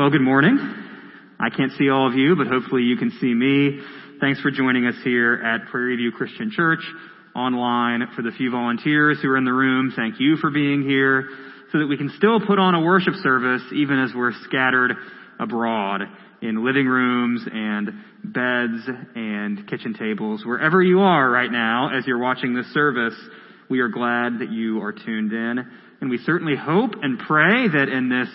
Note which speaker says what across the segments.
Speaker 1: Well, good morning. I can't see all of you, but hopefully you can see me. Thanks for joining us here at Prairie View Christian Church online. For the few volunteers who are in the room, thank you for being here so that we can still put on a worship service even as we're scattered abroad in living rooms and beds and kitchen tables. Wherever you are right now as you're watching this service, we are glad that you are tuned in. And we certainly hope and pray that in this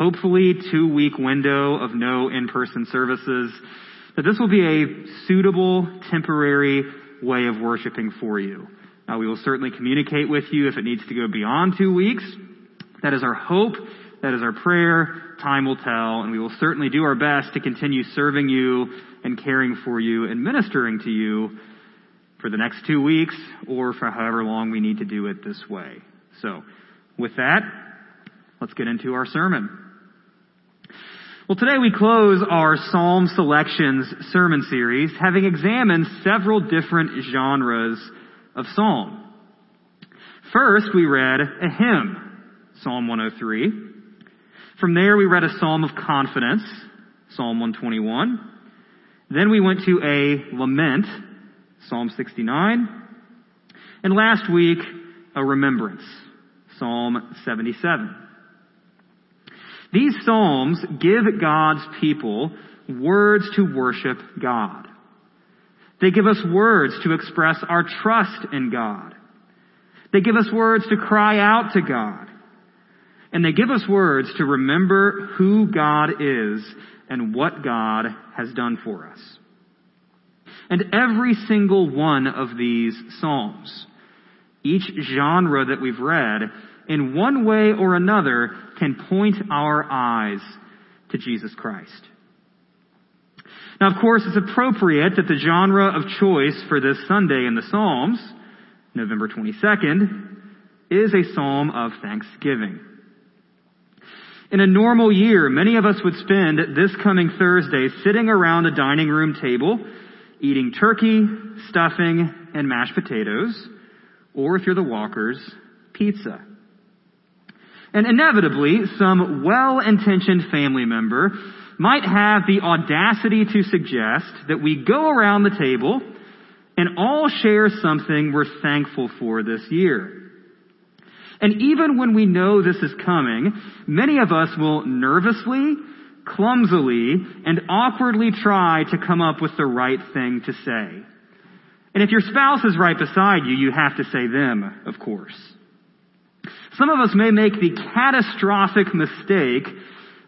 Speaker 1: hopefully two week window of no in-person services, that this will be a suitable temporary way of worshiping for you. We will certainly communicate with you if it needs to go beyond two weeks. That is our hope. That is our prayer. Time will tell, and we will certainly do our best to continue serving you and caring for you and ministering to you for the next two weeks or for however long we need to do it this way. So, with that, let's get into our sermon. Well, today we close our Psalm Selections sermon series having examined several different genres of psalm. First, we read a hymn, Psalm 103. From there, we read a psalm of confidence, Psalm 121. Then we went to a lament, Psalm 69. And last week, a remembrance, Psalm 77. These Psalms give God's people words to worship God. They give us words to express our trust in God. They give us words to cry out to God. And they give us words to remember who God is and what God has done for us. And every single one of these Psalms, each genre that we've read, in one way or another can point our eyes to Jesus Christ. Now, of course, it's appropriate that the genre of choice for this Sunday in the Psalms, November 22nd, is a psalm of thanksgiving. In a normal year, many of us would spend this coming Thursday sitting around a dining room table, eating turkey, stuffing, and mashed potatoes, or if you're the Walkers, pizza. And inevitably, some well-intentioned family member might have the audacity to suggest that we go around the table and all share something we're thankful for this year. And even when we know this is coming, many of us will nervously, clumsily, and awkwardly try to come up with the right thing to say. And if your spouse is right beside you, you have to say them, of course. Some of us may make the catastrophic mistake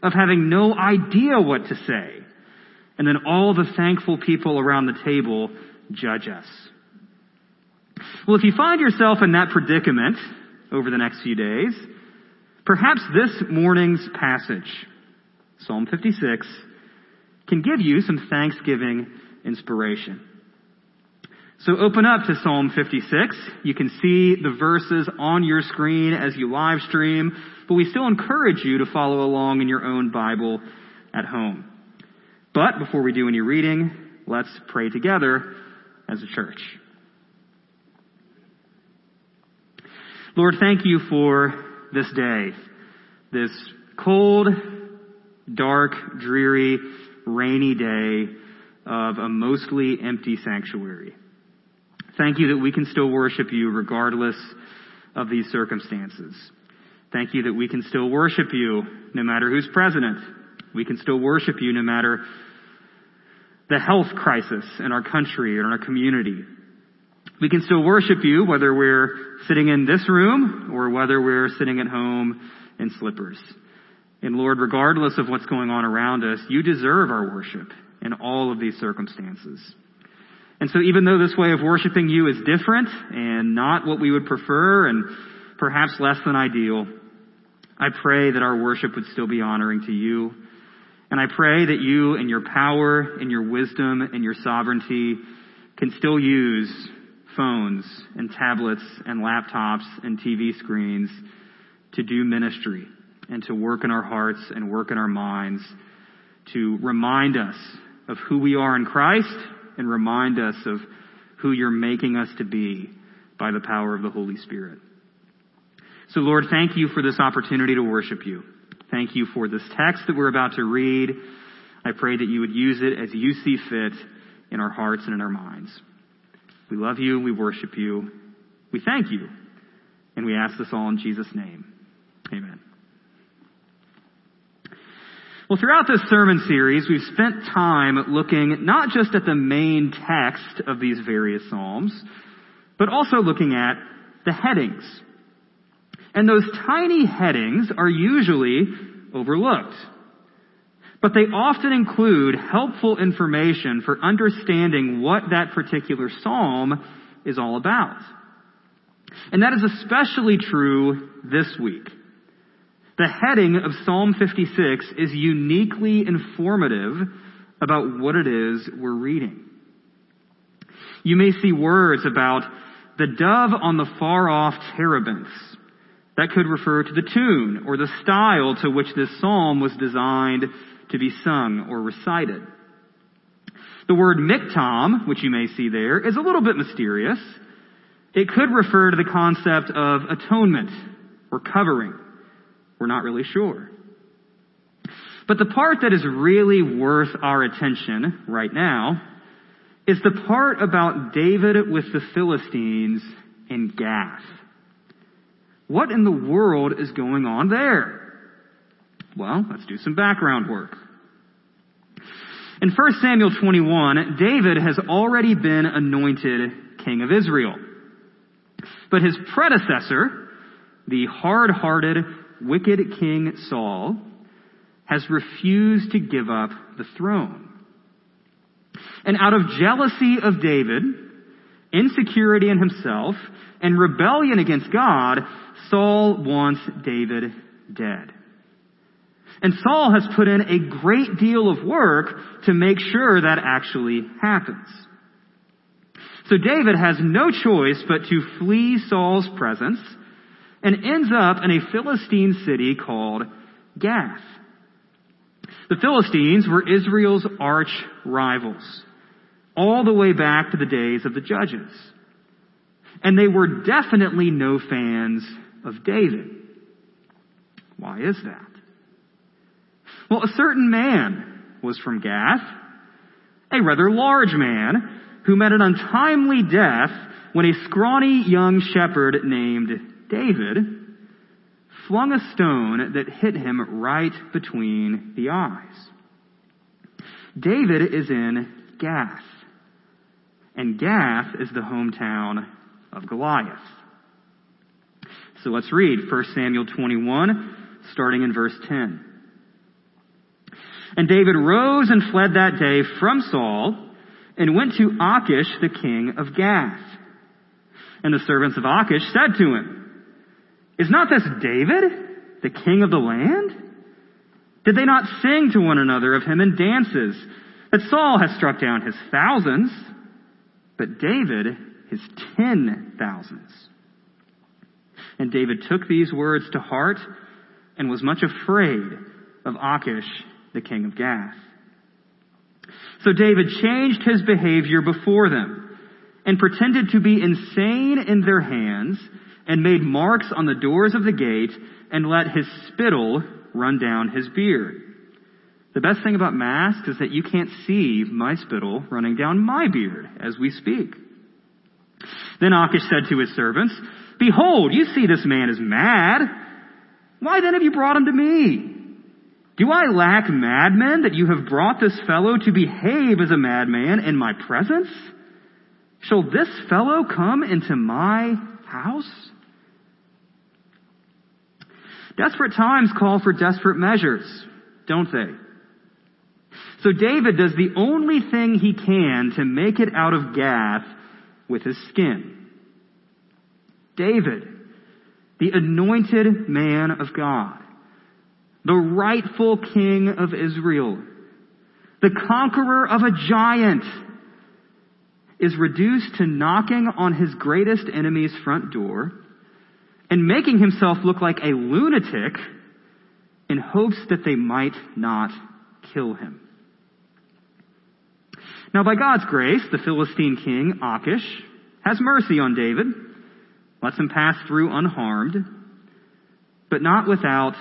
Speaker 1: of having no idea what to say. And then all the thankful people around the table judge us. Well, if you find yourself in that predicament over the next few days, perhaps this morning's passage, Psalm 56, can give you some Thanksgiving inspiration. So open up to Psalm 56. You can see the verses on your screen as you live stream, but we still encourage you to follow along in your own Bible at home. But before we do any reading, let's pray together as a church. Lord, thank you for this day, this cold, dark, dreary, rainy day of a mostly empty sanctuary. Thank you that we can still worship you regardless of these circumstances. Thank you that we can still worship you no matter who's president. We can still worship you no matter the health crisis in our country or in our community. We can still worship you whether we're sitting in this room or whether we're sitting at home in slippers. And Lord, regardless of what's going on around us, you deserve our worship in all of these circumstances. And so even though this way of worshiping you is different and not what we would prefer and perhaps less than ideal, I pray that our worship would still be honoring to you. And I pray that you and your power and your wisdom and your sovereignty can still use phones and tablets and laptops and TV screens to do ministry and to work in our hearts and work in our minds to remind us of who we are in Christ and remind us of who you're making us to be by the power of the Holy Spirit. So Lord, thank you for this opportunity to worship you. Thank you for this text that we're about to read. I pray that you would use it as you see fit in our hearts and in our minds. We love you. We worship you. We thank you. And we ask this all in Jesus' name. Amen. Well, throughout this sermon series, we've spent time looking not just at the main text of these various Psalms, but also looking at the headings. And those tiny headings are usually overlooked. But they often include helpful information for understanding what that particular psalm is all about. And that is especially true this week. The heading of Psalm 56 is uniquely informative about what it is we're reading. You may see words about the dove on the far off terebinths. That could refer to the tune or the style to which this psalm was designed to be sung or recited. The word miktam, which you may see there, is a little bit mysterious. It could refer to the concept of atonement or covering. We're not really sure. But the part that is really worth our attention right now is the part about David with the Philistines in Gath. What in the world is going on there? Well, let's do some background work. In 1 Samuel 21, David has already been anointed king of Israel. But his predecessor, the hard-hearted, wicked king Saul, has refused to give up the throne. And out of jealousy of David, insecurity in himself, and rebellion against God, Saul wants David dead. And Saul has put in a great deal of work to make sure that actually happens. So David has no choice but to flee Saul's presence and ends up in a Philistine city called Gath. The Philistines were Israel's arch rivals, all the way back to the days of the judges. And they were definitely no fans of David. Why is that? Well, a certain man was from Gath, a rather large man who met an untimely death when a scrawny young shepherd named David flung a stone that hit him right between the eyes. David is in Gath, and Gath is the hometown of Goliath. So let's read 1 Samuel 21, starting in verse 10. And David rose and fled that day from Saul and went to Achish, the king of Gath. And the servants of Achish said to him, Is not this David, the king of the land? Did they not sing to one another of him in dances, that Saul has struck down his thousands, but David his ten thousands? And David took these words to heart and was much afraid of Achish the king of Gath. So David changed his behavior before them and pretended to be insane in their hands and made marks on the doors of the gate and let his spittle run down his beard. The best thing about masks is that you can't see my spittle running down my beard as we speak. Then Achish said to his servants, Behold, you see this man is mad. Why then have you brought him to me? Do I lack madmen that you have brought this fellow to behave as a madman in my presence? Shall this fellow come into my house? Desperate times call for desperate measures, don't they? So David does the only thing he can to make it out of Gath with his skin. David, the anointed man of God, the rightful king of Israel, the conqueror of a giant, is reduced to knocking on his greatest enemy's front door and making himself look like a lunatic in hopes that they might not kill him. Now, by God's grace, the Philistine king, Achish, has mercy on David, lets him pass through unharmed, but not without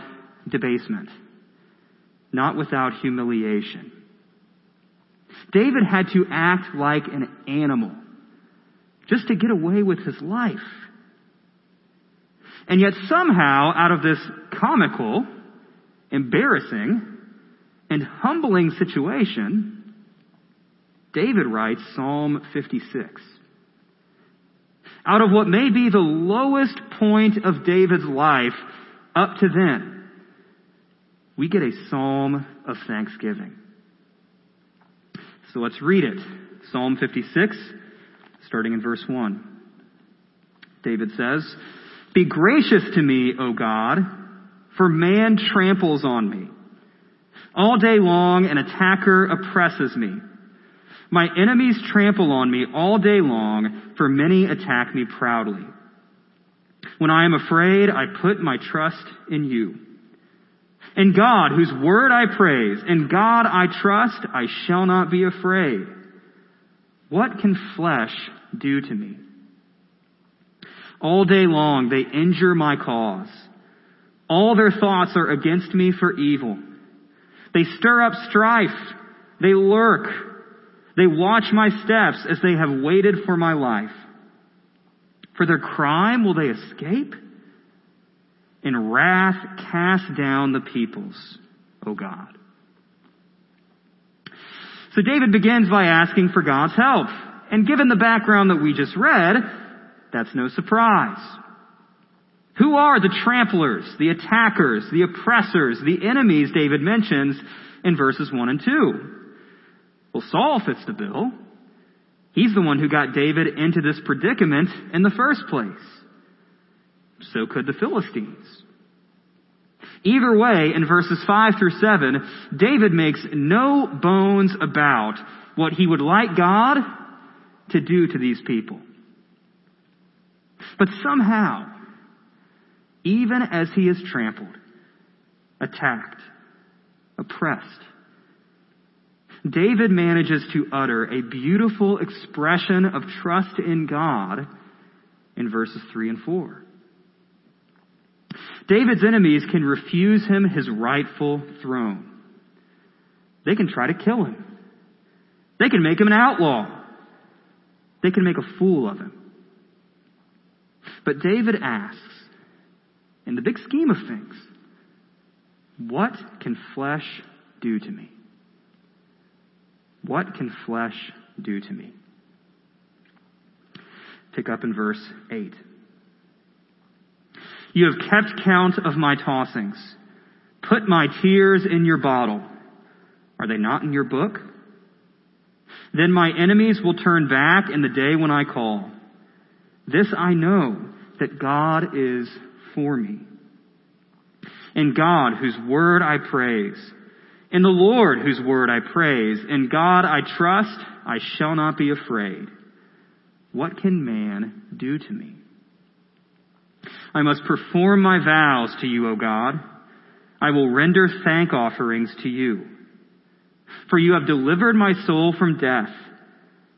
Speaker 1: debasement, not without humiliation. David had to act like an animal just to get away with his life. And yet somehow, out of this comical, embarrassing, and humbling situation, David writes Psalm 56. Out of what may be the lowest point of David's life up to then, we get a psalm of thanksgiving. So let's read it. Psalm 56, starting in verse 1. David says, Be gracious to me, O God, for man tramples on me. All day long an attacker oppresses me. My enemies trample on me all day long, for many attack me proudly. When I am afraid, I put my trust in you. In God, whose word I praise, in God I trust, I shall not be afraid. What can flesh do to me? All day long they injure my cause. All their thoughts are against me for evil. They stir up strife. They lurk. They watch my steps as they have waited for my life. For their crime will they escape? In wrath cast down the peoples, O God. So David begins by asking for God's help. And given the background that we just read, that's no surprise. Who are the tramplers, the attackers, the oppressors, the enemies David mentions in verses 1 and 2? Well, Saul fits the bill. He's the one who got David into this predicament in the first place. So could the Philistines. Either way, in verses 5 through 7, David makes no bones about what he would like God to do to these people. But somehow, even as he is trampled, attacked, oppressed, David manages to utter a beautiful expression of trust in God in verses 3 and 4. David's enemies can refuse him his rightful throne. They can try to kill him. They can make him an outlaw. They can make a fool of him. But David asks, in the big scheme of things, what can flesh do to me? What can flesh do to me? Pick up in verse 8. You have kept count of my tossings. Put my tears in your bottle. Are they not in your book? Then my enemies will turn back in the day when I call. This I know, that God is for me. In God, whose word I praise. In the Lord, whose word I praise. In God I trust, I shall not be afraid. What can man do to me? I must perform my vows to you, O God. I will render thank offerings to you. For you have delivered my soul from death.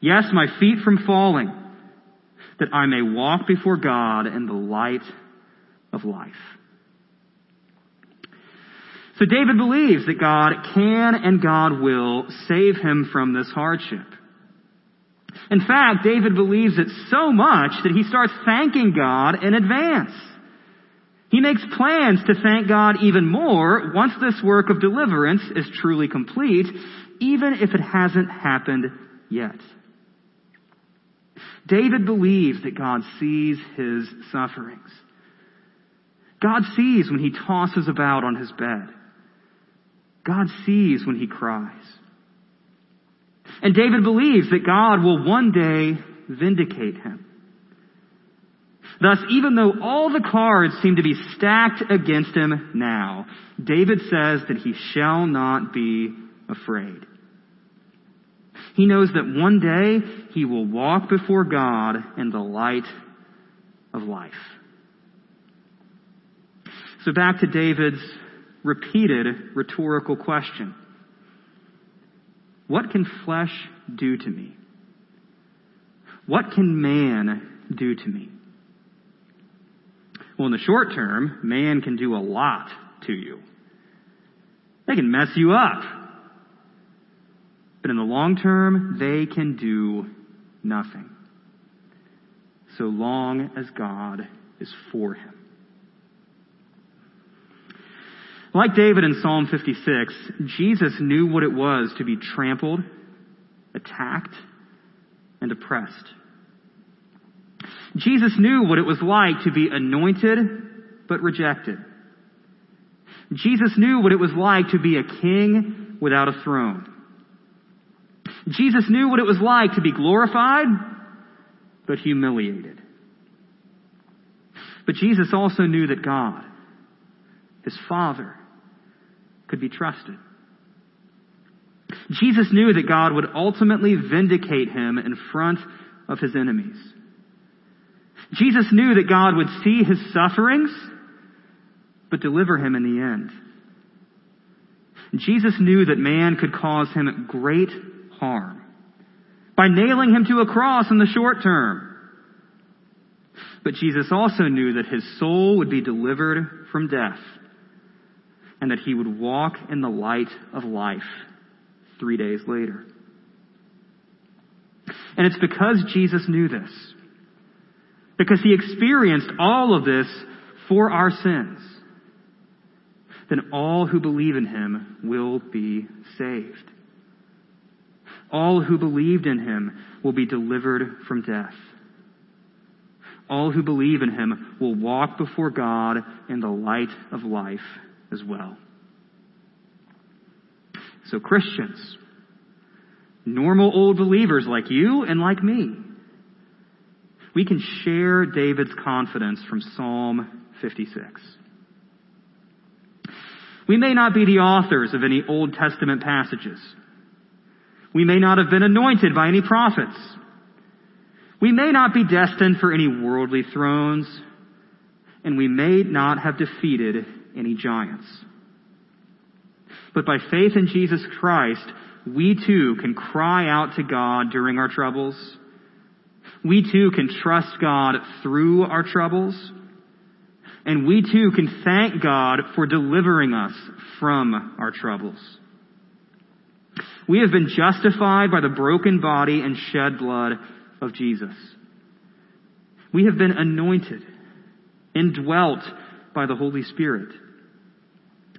Speaker 1: Yes, my feet from falling, that I may walk before God in the light of life. So David believes that God can and God will save him from this hardship. In fact, David believes it so much that he starts thanking God in advance. He makes plans to thank God even more once this work of deliverance is truly complete, even if it hasn't happened yet. David believes that God sees his sufferings. God sees when he tosses about on his bed. God sees when he cries. And David believes that God will one day vindicate him. Thus, even though all the cards seem to be stacked against him now, David says that he shall not be afraid. He knows that one day he will walk before God in the light of life. So back to David's repeated rhetorical question. What can flesh do to me? What can man do to me? Well, in the short term, man can do a lot to you. They can mess you up. But in the long term, they can do nothing. So long as God is for him. Like David in Psalm 56, Jesus knew what it was to be trampled, attacked, and oppressed. Jesus knew what it was like to be anointed but rejected. Jesus knew what it was like to be a king without a throne. Jesus knew what it was like to be glorified but humiliated. But Jesus also knew that God, his Father, could be trusted. Jesus knew that God would ultimately vindicate him in front of his enemies. Jesus knew that God would see his sufferings, but deliver him in the end. Jesus knew that man could cause him great harm by nailing him to a cross in the short term. But Jesus also knew that his soul would be delivered from death and that he would walk in the light of life three days later. And it's because Jesus knew this, because he experienced all of this for our sins, then all who believe in him will be saved. All who believed in him will be delivered from death. All who believe in him will walk before God in the light of life as well. So Christians, normal old believers like you and like me, we can share David's confidence from Psalm 56. We may not be the authors of any Old Testament passages. We may not have been anointed by any prophets. We may not be destined for any worldly thrones, and we may not have defeated any giants. But by faith in Jesus Christ, we too can cry out to God during our troubles. We too can trust God through our troubles. And we too can thank God for delivering us from our troubles. We have been justified by the broken body and shed blood of Jesus. We have been anointed, indwelt by the Holy Spirit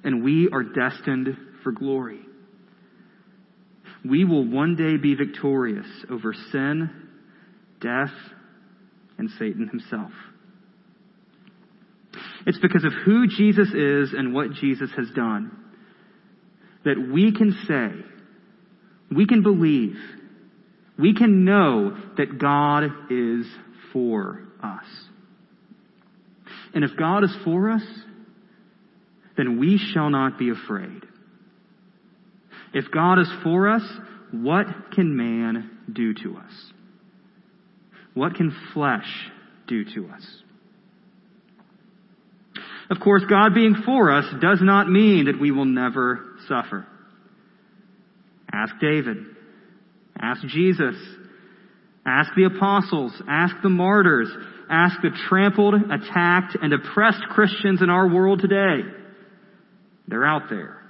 Speaker 1: and we are destined for glory. We will one day be victorious over sin, death, and Satan himself. It's because of who Jesus is and what Jesus has done that we can say, we can believe, we can know that God is for us. And if God is for us, then we shall not be afraid. If God is for us, what can man do to us? What can flesh do to us? Of course, God being for us does not mean that we will never suffer. Ask David. Ask Jesus. Ask the apostles. Ask the martyrs. Ask the trampled, attacked, and oppressed Christians in our world today. They're out there.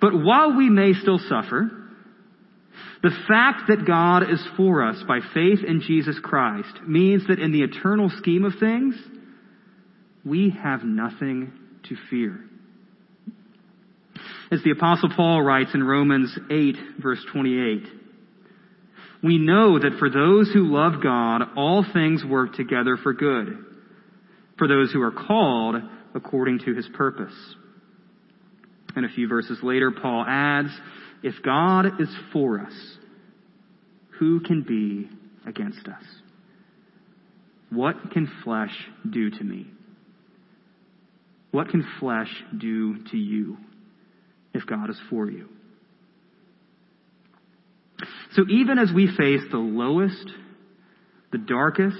Speaker 1: But while we may still suffer, the fact that God is for us by faith in Jesus Christ means that in the eternal scheme of things, we have nothing to fear. As the apostle Paul writes in Romans 8 verse 28, we know that for those who love God, all things work together for good. For those who are called according to his purpose. And a few verses later, Paul adds, If God is for us, who can be against us? What can flesh do to me? What can flesh do to you if God is for you? So even as we face the lowest, the darkest,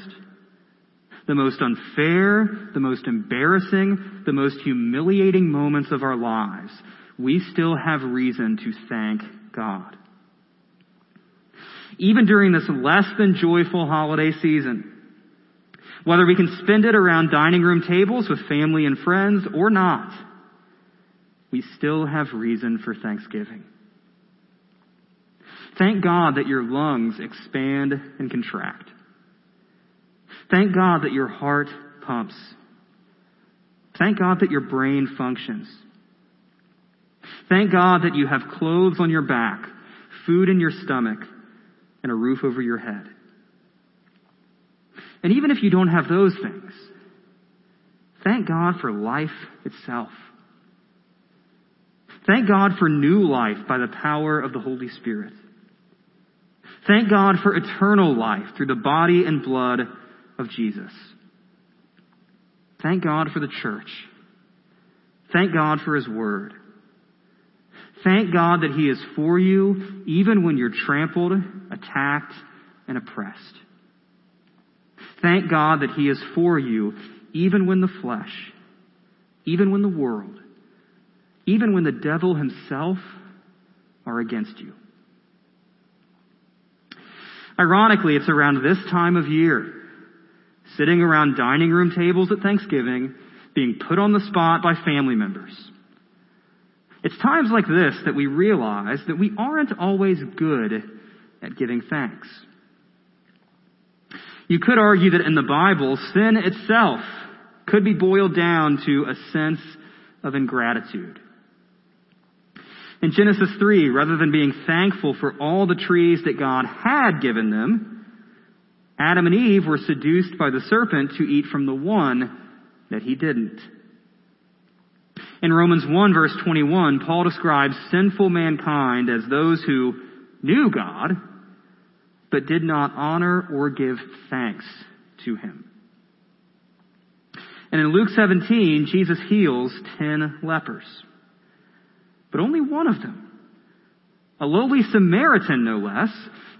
Speaker 1: the most unfair, the most embarrassing, the most humiliating moments of our lives, we still have reason to thank God. Even during this less than joyful holiday season, whether we can spend it around dining room tables with family and friends or not, we still have reason for thanksgiving. Thank God that your lungs expand and contract. Thank God that your heart pumps. Thank God that your brain functions. Thank God that you have clothes on your back, food in your stomach, and a roof over your head. And even if you don't have those things, thank God for life itself. Thank God for new life by the power of the Holy Spirit. Thank God for eternal life through the body and blood of Jesus. Thank God for the church. Thank God for His Word. Thank God that He is for you even when you're trampled, attacked, and oppressed. Thank God that He is for you even when the flesh, even when the world, even when the devil himself are against you. Ironically, it's around this time of year, sitting around dining room tables at Thanksgiving, being put on the spot by family members. It's times like this that we realize that we aren't always good at giving thanks. You could argue that in the Bible, sin itself could be boiled down to a sense of ingratitude. In Genesis 3, rather than being thankful for all the trees that God had given them, Adam and Eve were seduced by the serpent to eat from the one that he didn't. In Romans 1 verse 21, Paul describes sinful mankind as those who knew God, but did not honor or give thanks to him. And in Luke 17, Jesus heals ten lepers. But only one of them, a lowly Samaritan no less,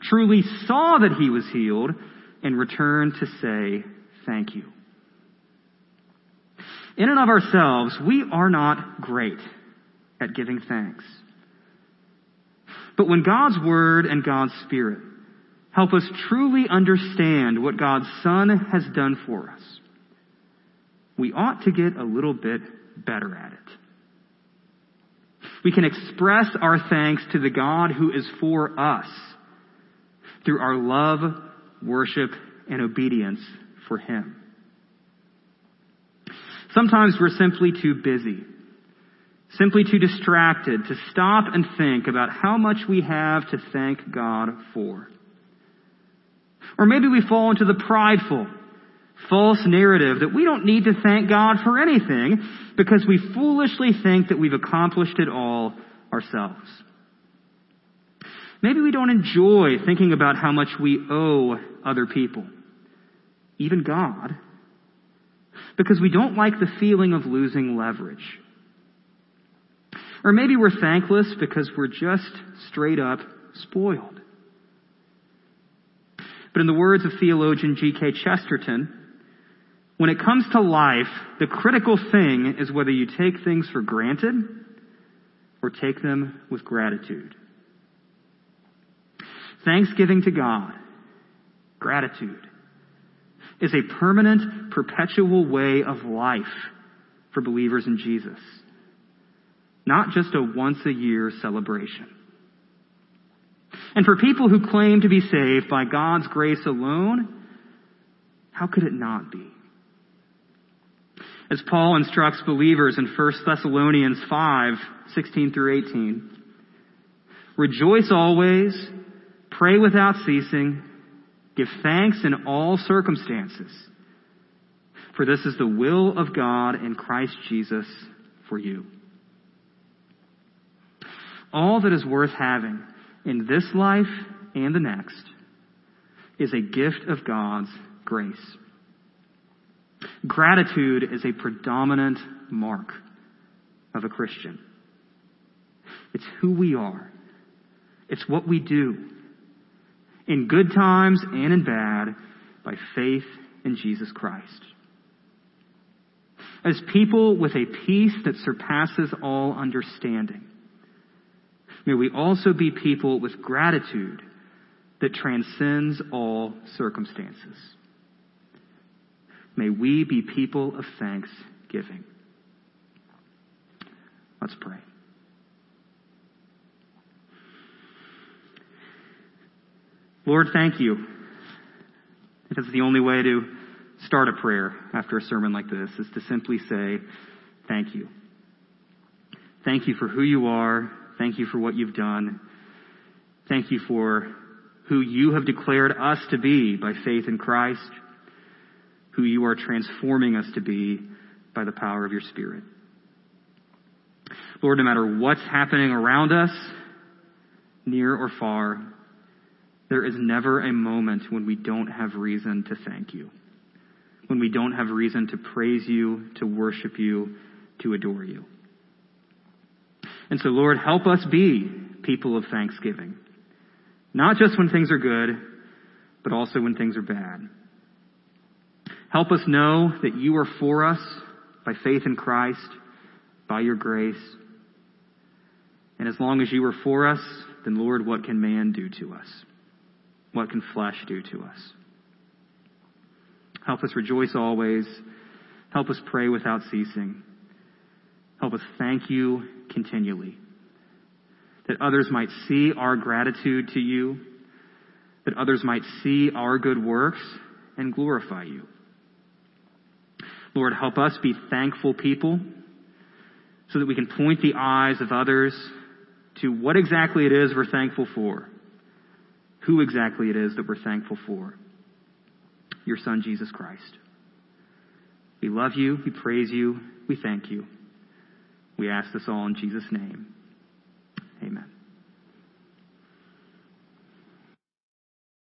Speaker 1: truly saw that he was healed and returned to say thank you. In and of ourselves, we are not great at giving thanks. But when God's Word and God's Spirit help us truly understand what God's Son has done for us, we ought to get a little bit better at it. We can express our thanks to the God who is for us through our love, worship, and obedience for Him. Sometimes we're simply too busy, simply too distracted to stop and think about how much we have to thank God for. Or maybe we fall into the prideful, false narrative that we don't need to thank God for anything because we foolishly think that we've accomplished it all ourselves. Maybe we don't enjoy thinking about how much we owe other people, even God, because we don't like the feeling of losing leverage. Or maybe we're thankless because we're just straight up spoiled. But in the words of theologian G.K. Chesterton, when it comes to life, the critical thing is whether you take things for granted or take them with gratitude. Thanksgiving to God, gratitude, is a permanent, perpetual way of life for believers in Jesus. Not just a once a year celebration. And for people who claim to be saved by God's grace alone, how could it not be? As Paul instructs believers in 1 Thessalonians 5, 16 through 18. Rejoice always, pray without ceasing, give thanks in all circumstances, for this is the will of God in Christ Jesus for you. All that is worth having in this life and the next is a gift of God's grace. Gratitude is a predominant mark of a Christian. It's who we are. It's what we do. In good times and in bad, by faith in Jesus Christ. As people with a peace that surpasses all understanding, may we also be people with gratitude that transcends all circumstances. May we be people of thanksgiving. Let's pray. Lord, thank you. Because the only way to start a prayer after a sermon like this is to simply say, thank you. Thank you for who you are. Thank you for what you've done. Thank you for who you have declared us to be by faith in Christ, who you are transforming us to be by the power of your Spirit. Lord, no matter what's happening around us, near or far, there is never a moment when we don't have reason to thank you, when we don't have reason to praise you, to worship you, to adore you. And so, Lord, help us be people of thanksgiving. Not just when things are good, but also when things are bad. Help us know that you are for us by faith in Christ, by your grace. And as long as you are for us, then Lord, what can man do to us? What can flesh do to us? Help us rejoice always. Help us pray without ceasing. Help us thank you continually. That others might see our gratitude to you. That others might see our good works and glorify you. Lord, help us be thankful people so that we can point the eyes of others to what exactly it is we're thankful for. Who exactly it is that we're thankful for. Your Son, Jesus Christ. We love you. We praise you. We thank you. We ask this all in Jesus' name. Amen.